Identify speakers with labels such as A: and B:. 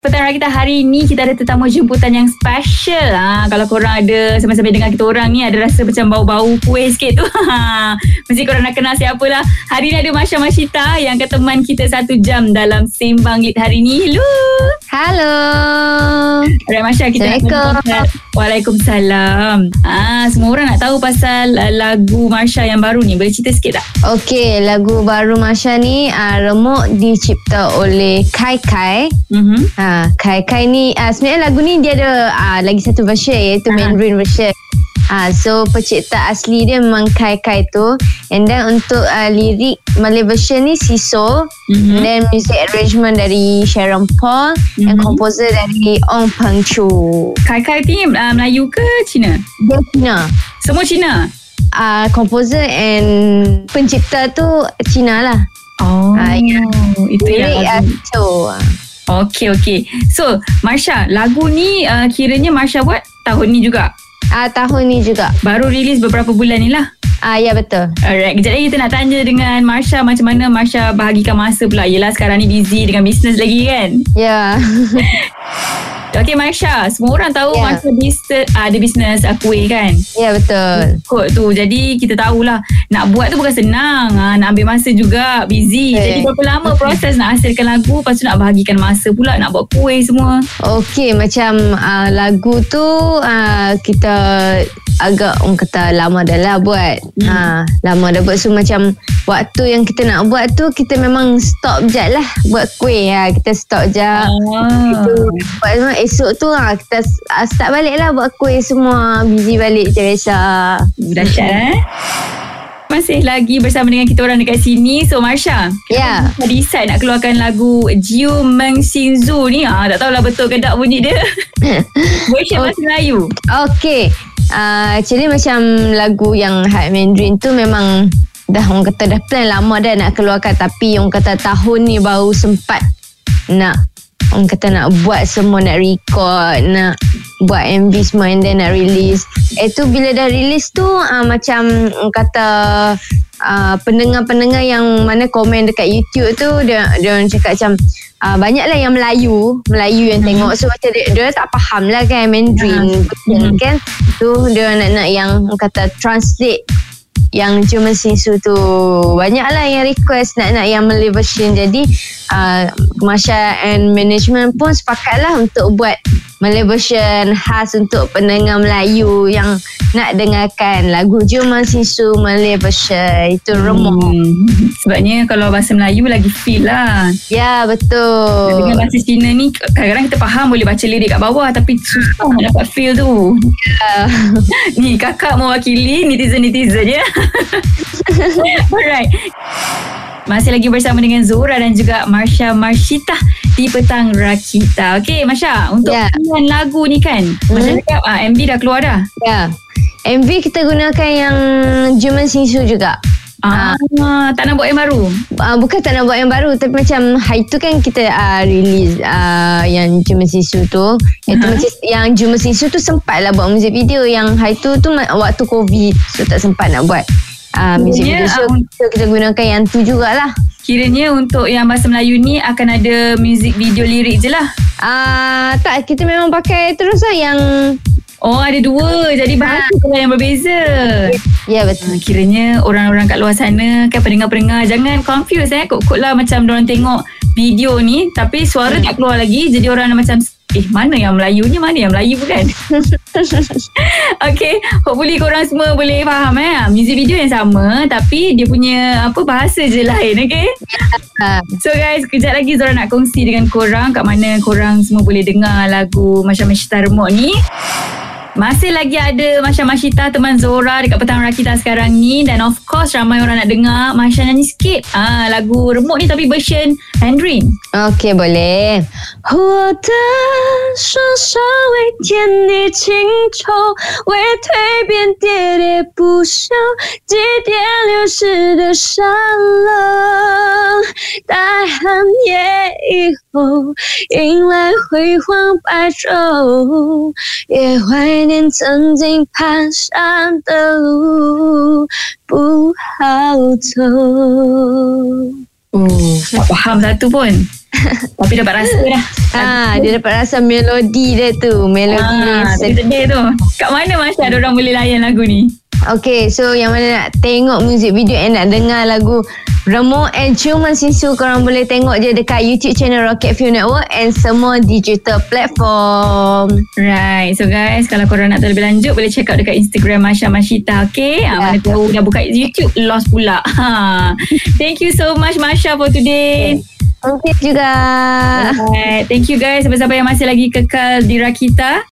A: Petang kita hari ni kita ada tetamu jemputan yang special. Ha, kalau korang ada sama-sama dengar kita orang ni ada rasa macam bau-bau kuih sikit tu. Ha, mesti korang nak kenal siapa lah. Hari ni ada Masya Masyita yang akan teman kita satu jam dalam Sembang Lit hari ni. Hello.
B: Halo.
A: Alright Masya kita
B: Assalamualaikum.
A: Waalaikumsalam. Ah, semua orang nak tahu pasal uh, lagu Marsha yang baru ni. Boleh cerita sikit tak?
B: Okey, lagu baru Masya ni uh, remuk dicipta oleh Kai Kai.
A: Mm-hmm.
B: Ha, Kai Kai ni uh, sebenarnya lagu ni dia ada uh, lagi satu version iaitu
A: Ah.
B: Mandarin version. Ah, so pencipta asli dia memang Kai Kai tu and then untuk uh, lirik Malay version ni Siso
A: Mhm.
B: and then music arrangement dari Sharon Paul and
A: Mhm.
B: composer dari Ong Peng Chu
A: Kai Kai ni uh, Melayu ke Cina?
B: dia Cina
A: Semua Cina?
B: uh, composer and pencipta tu Cina lah
A: Oh,
B: Ah, ya.
A: itu yang
B: lirik uh,
A: lagu.
B: so
A: Okey, okey. So, Marsha, lagu ni uh, kiranya Marsha buat tahun ni juga.
B: Uh, tahun ni juga
A: Baru rilis beberapa bulan ni lah.
B: ah ya betul
A: Alright, kejap lagi kita nak tanya dengan Marsha macam mana Marsha bahagikan masa pula. Yelah sekarang ni busy dengan bisnes lagi kan?
B: ya
A: Okey Marsha, semua orang tahu
B: Ya.
A: Marsha bisnes, uh, ada bisnes uh, kuih kan?
B: ya betul
A: Kot tu. Jadi kita tahulah nak buat tu bukan senang. Ha, nak ambil masa juga, busy.
B: Eh.
A: Jadi berapa lama proses nak hasilkan lagu, lepas tu nak bahagikan masa pula nak buat kuih semua.
B: Okey macam uh, lagu tu uh, kita agak orang kata lama dah lah buat.
A: Hmm.
B: Ha, lama dah buat so macam waktu yang kita nak buat tu kita memang stop je lah buat kuih ha. kita stop je.
A: Ah.
B: Itu buat semua esok tu ha, kita uh, start balik lah buat kuih semua busy balik macam biasa.
A: Dahsyat eh. Masih lagi bersama dengan kita orang dekat sini. So Marsha,
B: Ya.
A: kita decide nak keluarkan lagu Jiu Meng Sinzu ni. Ah, tak tahulah betul ke tak bunyi dia. Version
B: Oh.
A: bahasa Melayu.
B: Okey. Actually macam lagu yang Hype Mandarin tu memang dah orang kata dah plan lama dah nak keluarkan. Tapi orang kata tahun ni baru sempat nak orang kata nak buat semua nak record nak buat MV semua and then nak release. Itu bila dah release tu uh, macam orang kata uh, pendengar-pendengar yang mana komen dekat YouTube tu dia dia orang cakap macam uh, banyaklah yang Melayu. Melayu yang tengok. So macam dia, dia tak faham lah kan Mandarin. Betul kan? Tu dia nak-nak yang orang kata translate yang cuma Sinsu tu banyaklah yang request nak-nak yang Malay version jadi uh, Masya and management pun sepakatlah untuk buat Malay version khas untuk pendengar Melayu yang nak dengarkan lagu Cuma Sinsu Malay version itu remuk
A: Hmm. Sebabnya kalau bahasa Melayu lagi feel lah.
B: ya betul
A: Dengan bahasa Cina ni kadang-kadang kita faham boleh baca lirik kat bawah tapi susah nak dapat feel tu.
B: Ya.
A: Ni kakak mewakili netizen-netizen ya. Alright. Masih lagi bersama dengan Zora dan juga Marsha Marshita di Petang Rakita. Okay Marsha, untuk
B: Ya.
A: pilihan lagu ni kan, Marsha
B: Hmm.
A: cakap ah, MV dah keluar dah.
B: ya MV kita gunakan yang Cuma Sinsu juga
A: Ah, tak nak buat yang baru.
B: uh, bukan tak nak buat yang baru tapi macam hari tu kan kita uh, release uh, yang Juma Sisu tu. Itu
A: Aha.
B: macam yang Juma Sisu tu sempat lah buat music video. Yang hari tu tu waktu covid so tak sempat nak buat uh, music video. So,
A: ah,
B: so kita gunakan yang tu jugalah.
A: Kiranya untuk yang bahasa Melayu ni akan ada music video lirik je lah.
B: uh, tak kita memang pakai terus lah yang
A: Oh ada dua. Jadi bahasa pula yang berbeza
B: ya betul.
A: Ha, kiranya orang-orang kat luar sana kan pendengar-pendengar jangan confuse eh kok-kok lah macam orang tengok video ni tapi suara tak keluar lagi jadi orang macam eh mana yang Melayunya mana yang Melayu kan Okay hopefully korang semua boleh faham eh. Music video yang sama tapi dia punya apa bahasa je lain okay
B: uh,
A: So guys, kejap lagi Zora nak kongsi dengan korang kat mana korang semua boleh dengar lagu Masya Mashita Remuk ni. Masih lagi ada Masya Mashita teman Zora dekat Petang Rakita sekarang ni dan of course ramai orang nak dengar Masya nyanyi sikit ah lagu Remuk ni tapi version Mandarin.
B: OK，boleh。我的双手为天地情愁，为蜕变喋喋不休，祭奠流逝的山楼。 大寒夜以后，迎来辉煌白昼，也怀念曾经蹒跚的路，不好走。
A: Oh, tak faham satu pun. Tapi dapat rasa dah.
B: Ah, dia dapat rasa melodi dia tu. Melodi
A: Ah,
B: dia
A: tu sedih tu. Kat mana Masya ada orang boleh layan lagu ni?
B: Okay, so yang mana nak tengok music video and nak dengar lagu Remo and Cuma Sinsu korang boleh tengok je dekat YouTube channel Rocket Fuel Network and semua digital platform.
A: Right. So guys, kalau korang nak tahu lebih lanjut boleh check out dekat Instagram Masya Mashita. Okay. Yeah. mana tahu dah buka YouTube lost pula. Ha. Thank you so much Masya for today.
B: Okay juga.
A: Alright. Thank you guys. Siapa-siapa yang masih lagi kekal di Rakita.